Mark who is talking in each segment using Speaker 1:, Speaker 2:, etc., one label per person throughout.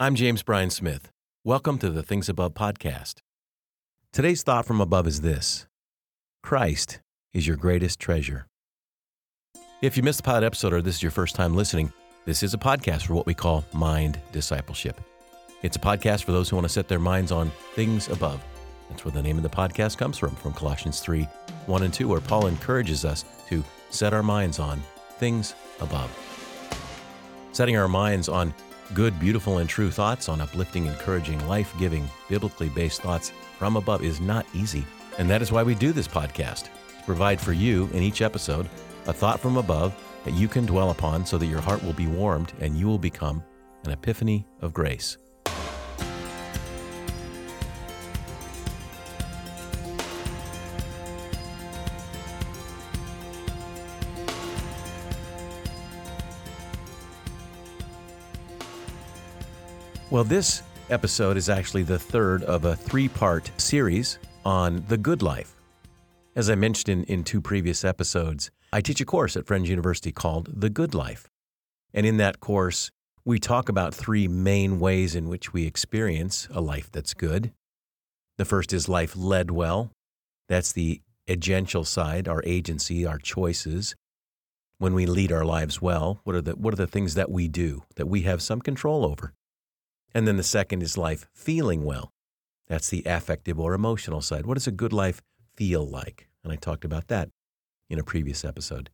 Speaker 1: I'm James Bryan Smith. Welcome to the Things Above podcast. Today's thought from above is this Christ is your greatest treasure. If you missed the pilot episode or this is your first time listening, this is a podcast for what we call mind discipleship. It's a podcast for those who want to set their minds on things above. That's where the name of the podcast comes from, from Colossians 3 1 and 2, where Paul encourages us to set our minds on things above. Setting our minds on good, beautiful, and true thoughts, on uplifting, encouraging, life giving, biblically based thoughts from above is not easy. And that is why we do this podcast to provide for you in each episode a thought from above that you can dwell upon so that your heart will be warmed and you will become an epiphany of grace. Well, this episode is actually the third of a three part series on the good life. As I mentioned in, in two previous episodes, I teach a course at Friends University called The Good Life. And in that course, we talk about three main ways in which we experience a life that's good. The first is life led well. That's the agential side, our agency, our choices. When we lead our lives well, what are the, what are the things that we do that we have some control over? And then the second is life feeling well. That's the affective or emotional side. What does a good life feel like? And I talked about that in a previous episode.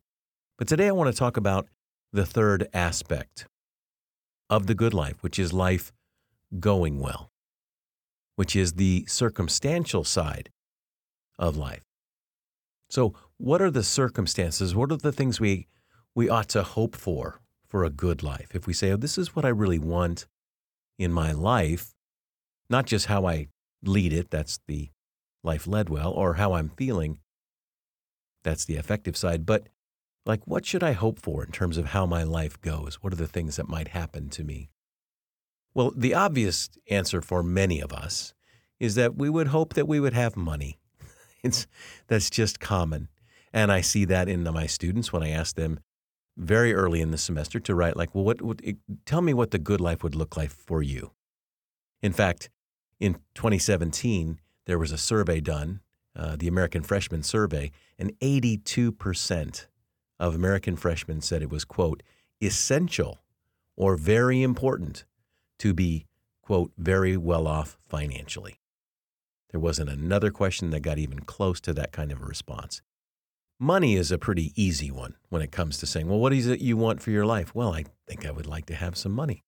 Speaker 1: But today I want to talk about the third aspect of the good life, which is life going well, which is the circumstantial side of life. So, what are the circumstances? What are the things we, we ought to hope for for a good life? If we say, oh, this is what I really want in my life, not just how I lead it, that's the life led well, or how I'm feeling, that's the affective side, but like what should I hope for in terms of how my life goes? What are the things that might happen to me? Well, the obvious answer for many of us is that we would hope that we would have money. It's, that's just common. And I see that in my students when I ask them, very early in the semester to write like, well, what, what tell me what the good life would look like for you. In fact, in 2017, there was a survey done, uh, the American Freshman Survey, and 82% of American freshmen said it was, quote, essential or very important to be, quote, very well off financially. There wasn't another question that got even close to that kind of a response. Money is a pretty easy one when it comes to saying, well, what is it you want for your life? Well, I think I would like to have some money.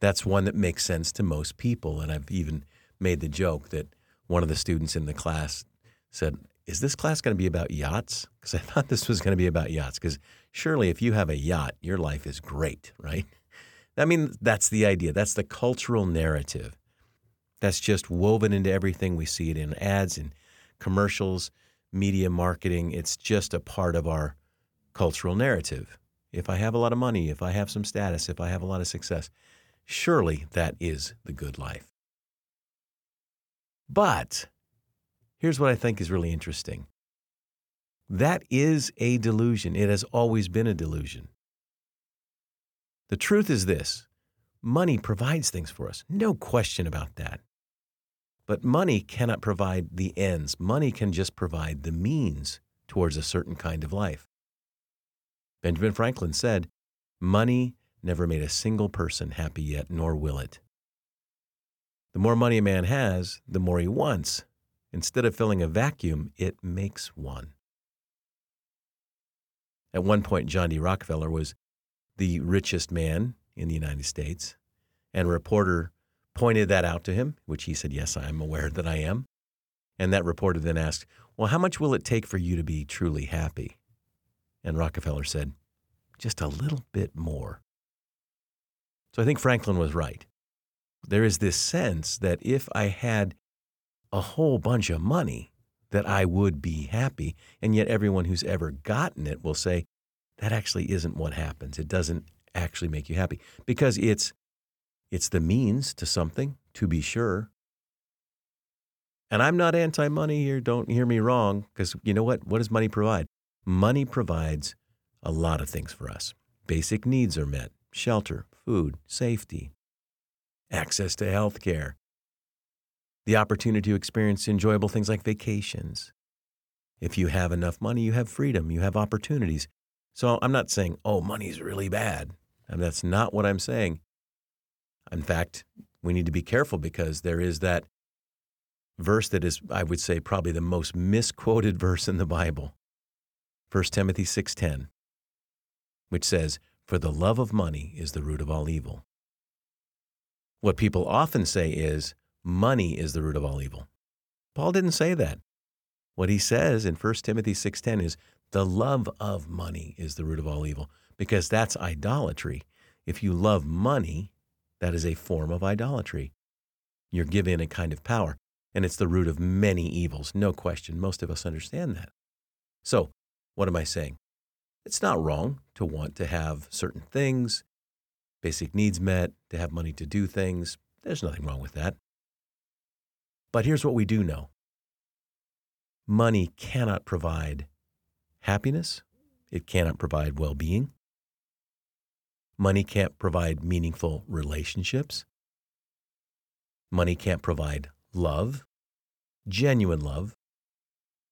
Speaker 1: That's one that makes sense to most people. And I've even made the joke that one of the students in the class said, Is this class going to be about yachts? Because I thought this was going to be about yachts. Because surely if you have a yacht, your life is great, right? I mean, that's the idea. That's the cultural narrative. That's just woven into everything. We see it in ads and commercials media marketing. It's just a part of our cultural narrative. If I have a lot of money, if I have some status, if I have a lot of success, surely that is the good life. But here's what I think is really interesting that is a delusion. It has always been a delusion. The truth is this money provides things for us, no question about that. But money cannot provide the ends. Money can just provide the means towards a certain kind of life. Benjamin Franklin said, Money never made a single person happy yet, nor will it. The more money a man has, the more he wants. Instead of filling a vacuum, it makes one. At one point, John D. Rockefeller was the richest man in the United States, and a reporter pointed that out to him, which he said, Yes, I am aware that I am. And that reporter then asked, Well, how much will it take for you to be truly happy? And Rockefeller said, Just a little bit more. So I think Franklin was right. There is this sense that if I had a whole bunch of money, that I would be happy. And yet, everyone who's ever gotten it will say, that actually isn't what happens. It doesn't actually make you happy because it's it's the means to something, to be sure. And I'm not anti money here, don't hear me wrong, because you know what? What does money provide? Money provides a lot of things for us. Basic needs are met shelter, food, safety. access to health care, the opportunity to experience enjoyable things like vacations. If you have enough money, you have freedom, you have opportunities. So I'm not saying, oh, money's really bad. That's not what I'm saying. In fact, we need to be careful because there is that verse that is, I would say, probably the most misquoted verse in the Bible. 1 Timothy 6:10, which says, "For the love of money is the root of all evil." What people often say is, money is the root of all evil. Paul didn't say that. What he says in 1 Timothy 6:10 is, "The love of money is the root of all evil," because that's idolatry. If you love money, that is a form of idolatry. You're given a kind of power, and it's the root of many evils, no question. Most of us understand that. So, what am I saying? It's not wrong to want to have certain things, basic needs met, to have money to do things. There's nothing wrong with that. But here's what we do know money cannot provide happiness, it cannot provide well being, Money can't provide meaningful relationships. Money can't provide love, genuine love.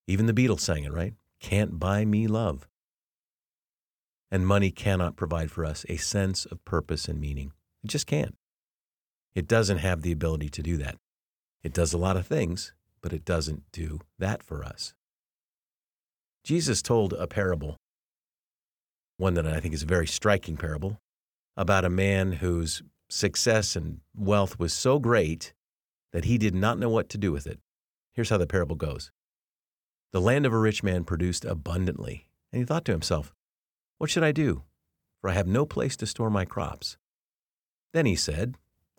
Speaker 1: Even the Beatles sang it, right? Can't buy me love. And money cannot provide for us a sense of purpose and meaning. It just can't. It doesn't have the ability to do that. It does a lot of things, but it doesn't do that for us. Jesus told a parable, one that I think is a very striking parable, about a man whose success and wealth was so great that he did not know what to do with it. Here's how the parable goes The land of a rich man produced abundantly, and he thought to himself, What should I do? For I have no place to store my crops. Then he said,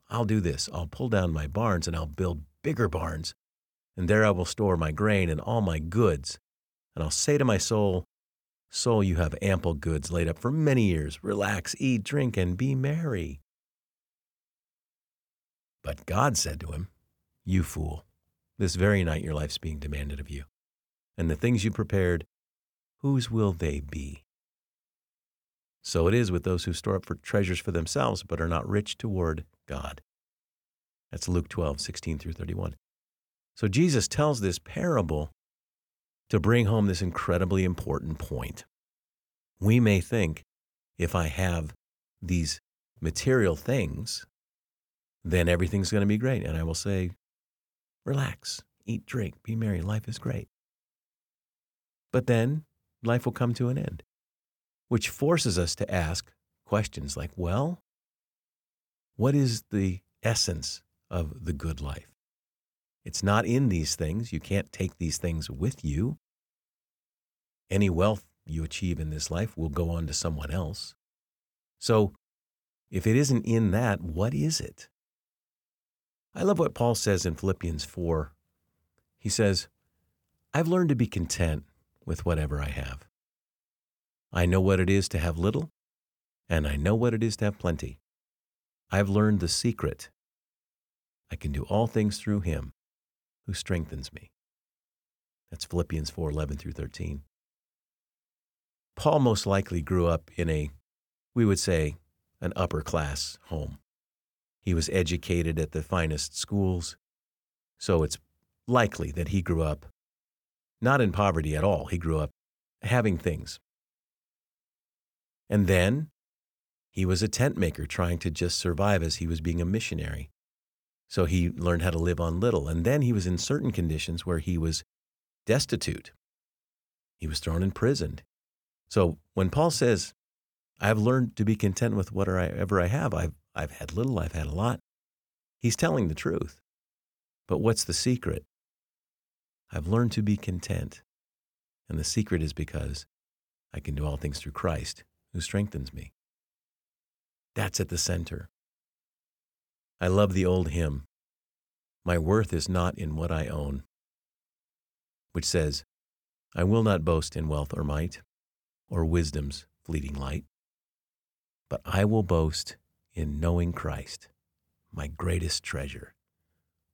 Speaker 1: I'll do this. I'll pull down my barns and I'll build bigger barns, and there I will store my grain and all my goods. And I'll say to my soul, Soul, you have ample goods laid up for many years. Relax, eat, drink, and be merry. But God said to him, You fool, this very night your life's being demanded of you. And the things you prepared, whose will they be? So it is with those who store up for treasures for themselves, but are not rich toward God. That's Luke 12, 16 through 31. So Jesus tells this parable to bring home this incredibly important point. We may think if I have these material things, then everything's going to be great. And I will say, relax, eat, drink, be merry. Life is great. But then life will come to an end, which forces us to ask questions like, well, what is the essence of the good life? It's not in these things. You can't take these things with you. Any wealth you achieve in this life will go on to someone else. So, if it isn't in that, what is it? I love what Paul says in Philippians 4. He says, I've learned to be content with whatever I have. I know what it is to have little, and I know what it is to have plenty. I've learned the secret. I can do all things through him who strengthens me. That's Philippians 4 11 through 13. Paul most likely grew up in a, we would say, an upper class home. He was educated at the finest schools, so it's likely that he grew up not in poverty at all. He grew up having things. And then he was a tent maker trying to just survive as he was being a missionary. So he learned how to live on little. And then he was in certain conditions where he was destitute. He was thrown in prison. So when Paul says, I've learned to be content with whatever I have, I've, I've had little, I've had a lot, he's telling the truth. But what's the secret? I've learned to be content. And the secret is because I can do all things through Christ who strengthens me. That's at the center. I love the old hymn, My worth is not in what I own, which says, I will not boast in wealth or might, or wisdom's fleeting light, but I will boast in knowing Christ, my greatest treasure,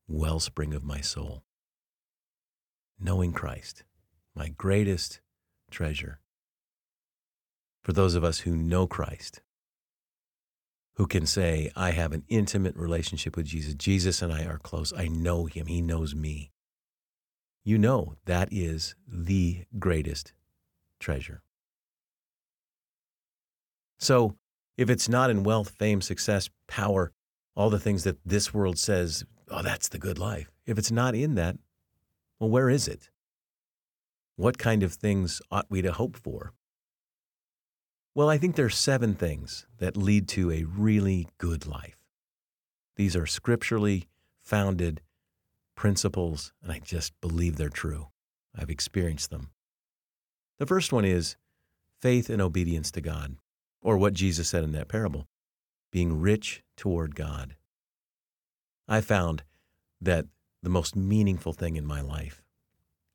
Speaker 1: wellspring of my soul. Knowing Christ, my greatest treasure. For those of us who know Christ, who can say, I have an intimate relationship with Jesus. Jesus and I are close. I know him. He knows me. You know that is the greatest treasure. So, if it's not in wealth, fame, success, power, all the things that this world says, oh, that's the good life. If it's not in that, well, where is it? What kind of things ought we to hope for? Well, I think there are seven things that lead to a really good life. These are scripturally founded principles, and I just believe they're true. I've experienced them. The first one is faith and obedience to God, or what Jesus said in that parable being rich toward God. I found that the most meaningful thing in my life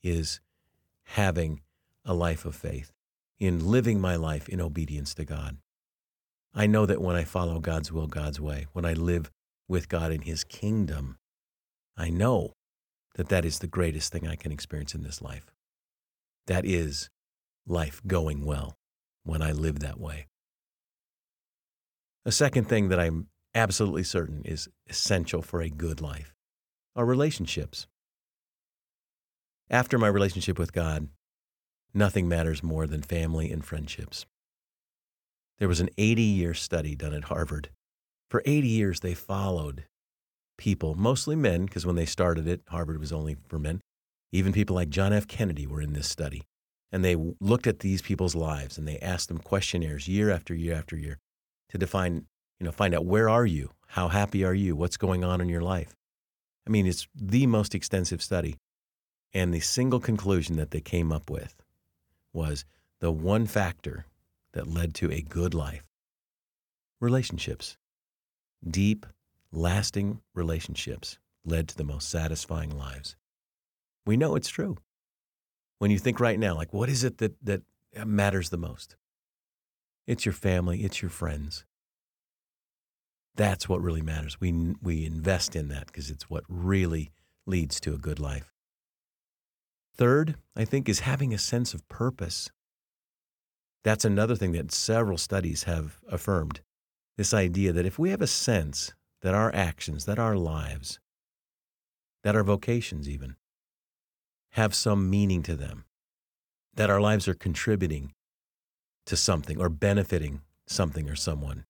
Speaker 1: is having a life of faith, in living my life in obedience to God. I know that when I follow God's will, God's way, when I live with God in His kingdom, I know that that is the greatest thing I can experience in this life. That is life going well when I live that way. A second thing that I'm absolutely certain is essential for a good life are relationships. After my relationship with God, nothing matters more than family and friendships. There was an 80 year study done at Harvard. For 80 years, they followed people, mostly men, because when they started it, Harvard was only for men. Even people like John F. Kennedy were in this study. And they looked at these people's lives and they asked them questionnaires year after year after year to define, you know, find out where are you? How happy are you? What's going on in your life? I mean, it's the most extensive study. And the single conclusion that they came up with was the one factor that led to a good life relationships. Deep, lasting relationships led to the most satisfying lives. We know it's true. When you think right now, like, what is it that, that matters the most? It's your family, it's your friends. That's what really matters. We, we invest in that because it's what really leads to a good life. Third, I think, is having a sense of purpose. That's another thing that several studies have affirmed this idea that if we have a sense that our actions, that our lives, that our vocations even have some meaning to them, that our lives are contributing to something or benefiting something or someone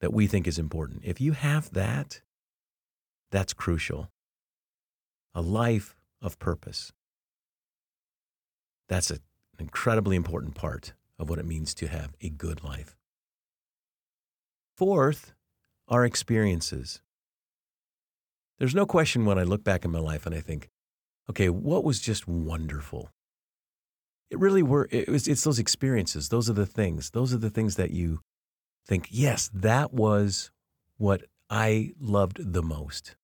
Speaker 1: that we think is important. If you have that, that's crucial. A life of purpose. That's an incredibly important part of what it means to have a good life. Fourth, our experiences. There's no question when I look back in my life and I think, okay, what was just wonderful? It really were, it was, it's those experiences. Those are the things. Those are the things that you think, yes, that was what I loved the most.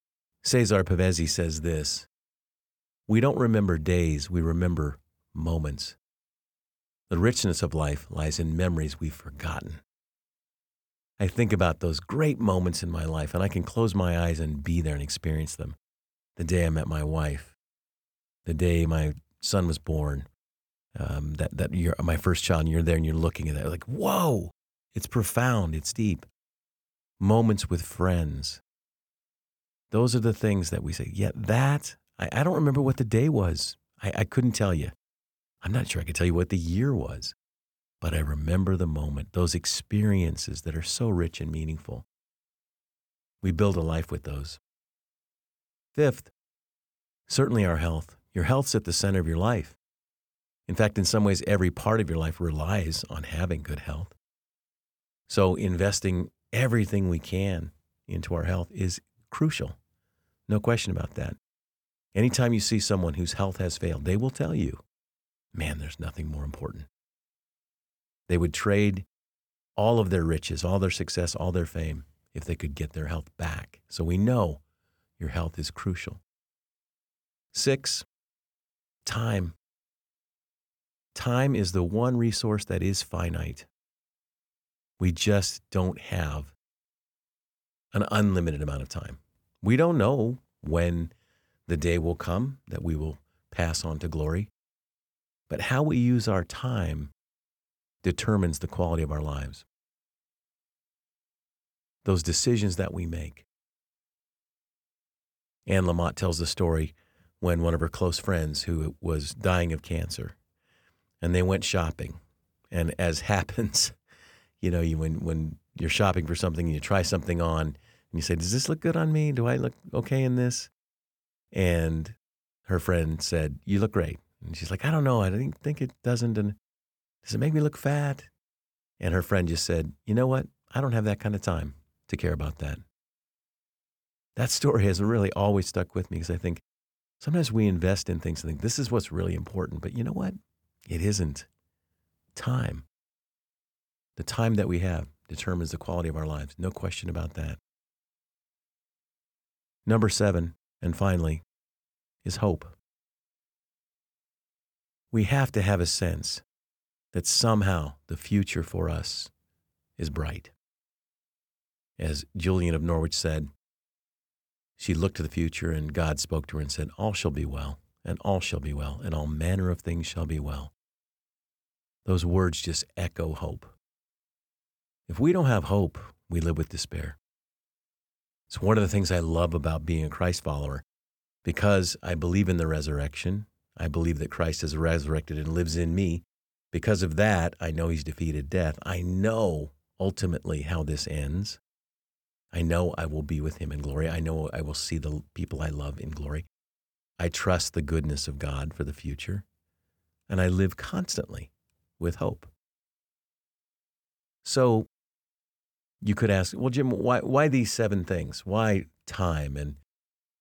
Speaker 1: Cesar Pavese says this We don't remember days, we remember moments. The richness of life lies in memories we've forgotten. I think about those great moments in my life, and I can close my eyes and be there and experience them. The day I met my wife, the day my son was born, um, that that you're my first child, and you're there and you're looking at that, like, whoa, it's profound, it's deep. Moments with friends. Those are the things that we say, yeah, that, I, I don't remember what the day was. I, I couldn't tell you. I'm not sure I could tell you what the year was, but I remember the moment, those experiences that are so rich and meaningful. We build a life with those. Fifth, certainly our health. Your health's at the center of your life. In fact, in some ways, every part of your life relies on having good health. So, investing everything we can into our health is crucial. No question about that. Anytime you see someone whose health has failed, they will tell you, man, there's nothing more important. They would trade all of their riches, all their success, all their fame if they could get their health back. So we know your health is crucial. Six, time. Time is the one resource that is finite. We just don't have an unlimited amount of time. We don't know when the day will come that we will pass on to glory. But how we use our time determines the quality of our lives. those decisions that we make. Anne Lamott tells the story when one of her close friends who was dying of cancer and they went shopping. And as happens, you know, you when when you're shopping for something and you try something on and you say, "Does this look good on me? Do I look okay in this?" And her friend said, "You look great." And she's like, "I don't know. I think think it doesn't and does it make me look fat?" And her friend just said, "You know what? I don't have that kind of time to care about that." That story has really always stuck with me because I think sometimes we invest in things and think this is what's really important, but you know what? It isn't. Time. The time that we have determines the quality of our lives. No question about that. Number seven, and finally, is hope. We have to have a sense that somehow the future for us is bright. As Julian of Norwich said, she looked to the future, and God spoke to her and said, All shall be well, and all shall be well, and all manner of things shall be well. Those words just echo hope. If we don't have hope, we live with despair. It's one of the things I love about being a Christ follower because I believe in the resurrection. I believe that Christ is resurrected and lives in me. Because of that, I know he's defeated death. I know ultimately how this ends. I know I will be with him in glory. I know I will see the people I love in glory. I trust the goodness of God for the future. And I live constantly with hope. So you could ask, well, Jim, why, why these seven things? Why time and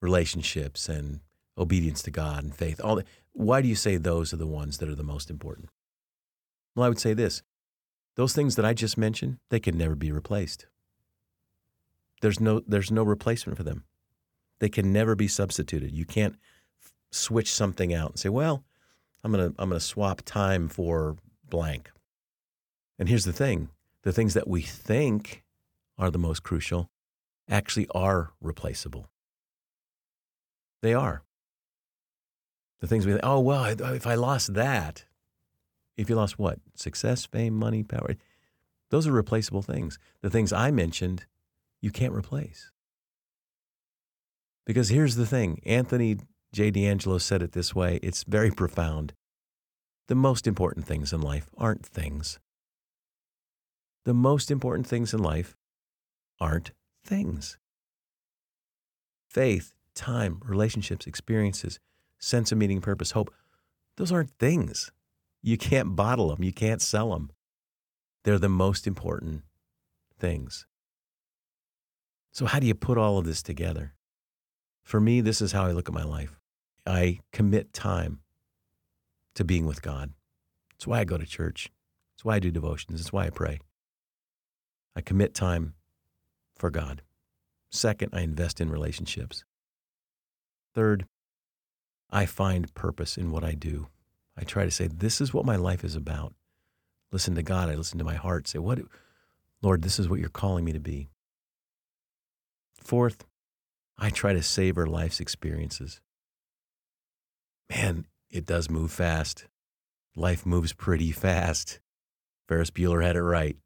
Speaker 1: relationships and obedience to God and faith? All the, why do you say those are the ones that are the most important? Well, I would say this those things that I just mentioned, they can never be replaced. There's no, there's no replacement for them. They can never be substituted. You can't switch something out and say, well, I'm going to I'm going to swap time for blank. And here's the thing the things that we think are the most crucial actually are replaceable. They are. The things we think, oh, well, if I lost that, if you lost what? Success, fame, money, power. Those are replaceable things. The things I mentioned, you can't replace. Because here's the thing Anthony J. D'Angelo said it this way it's very profound. The most important things in life aren't things. The most important things in life aren't things. Faith, time, relationships, experiences, sense of meaning, purpose, hope, those aren't things. You can't bottle them, you can't sell them. They're the most important things. So, how do you put all of this together? For me, this is how I look at my life. I commit time to being with God. It's why I go to church. It's why I do devotions. It's why I pray. I commit time for God. Second, I invest in relationships. Third, I find purpose in what I do. I try to say, this is what my life is about. Listen to God. I listen to my heart. Say, what, Lord, this is what you're calling me to be. Fourth, I try to savor life's experiences. Man, it does move fast. Life moves pretty fast. Ferris Bueller had it right.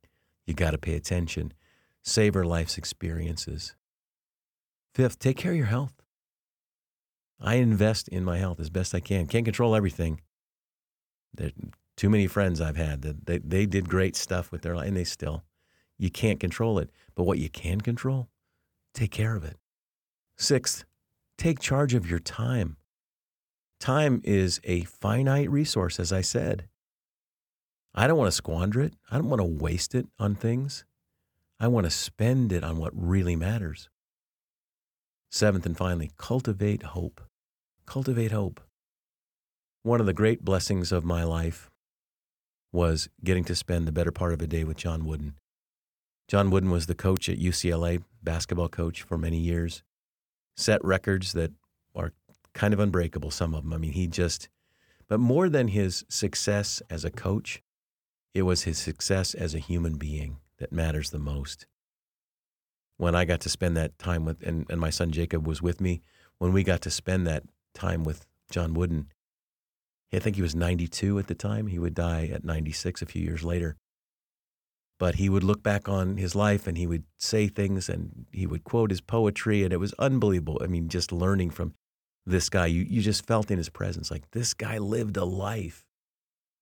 Speaker 1: You got to pay attention. Savor life's experiences. Fifth, take care of your health. I invest in my health as best I can. Can't control everything. There too many friends I've had that they, they did great stuff with their life, and they still. You can't control it. But what you can control, take care of it. Sixth, take charge of your time. Time is a finite resource, as I said. I don't want to squander it. I don't want to waste it on things. I want to spend it on what really matters. Seventh and finally, cultivate hope. Cultivate hope. One of the great blessings of my life was getting to spend the better part of a day with John Wooden. John Wooden was the coach at UCLA, basketball coach for many years, set records that are kind of unbreakable, some of them. I mean, he just, but more than his success as a coach, it was his success as a human being that matters the most. When I got to spend that time with, and, and my son Jacob was with me, when we got to spend that time with John Wooden, I think he was 92 at the time. He would die at 96 a few years later. but he would look back on his life and he would say things and he would quote his poetry and it was unbelievable. I mean, just learning from this guy, you, you just felt in his presence like this guy lived a life.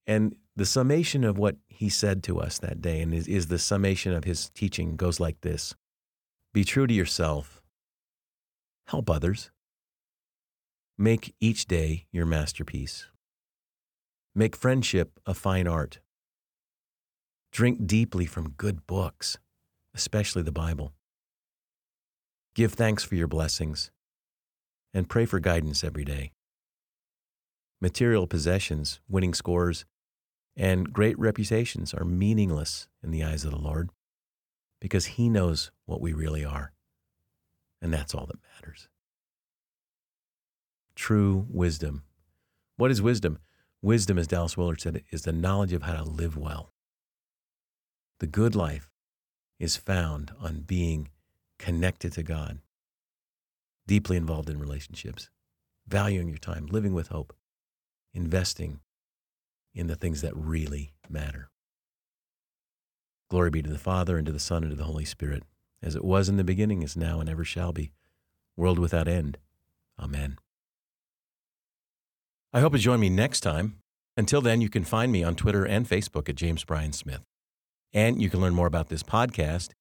Speaker 1: And the summation of what he said to us that day and is, is the summation of his teaching goes like this Be true to yourself, help others, make each day your masterpiece, make friendship a fine art. Drink deeply from good books, especially the Bible. Give thanks for your blessings and pray for guidance every day. Material possessions, winning scores, and great reputations are meaningless in the eyes of the Lord because He knows what we really are. And that's all that matters. True wisdom. What is wisdom? Wisdom, as Dallas Willard said, is the knowledge of how to live well. The good life is found on being connected to God, deeply involved in relationships, valuing your time, living with hope, investing in the things that really matter. Glory be to the Father, and to the Son, and to the Holy Spirit, as it was in the beginning, is now, and ever shall be, world without end. Amen. I hope you join me next time. Until then, you can find me on Twitter and Facebook at James Bryan Smith. And you can learn more about this podcast.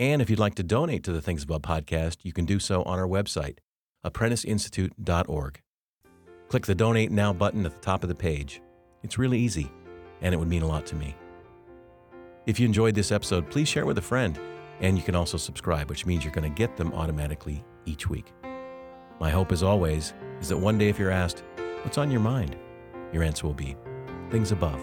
Speaker 1: And if you'd like to donate to the Things Above podcast, you can do so on our website, apprenticeinstitute.org. Click the Donate Now button at the top of the page. It's really easy, and it would mean a lot to me. If you enjoyed this episode, please share with a friend, and you can also subscribe, which means you're going to get them automatically each week. My hope, as always, is that one day if you're asked, What's on your mind? your answer will be Things above.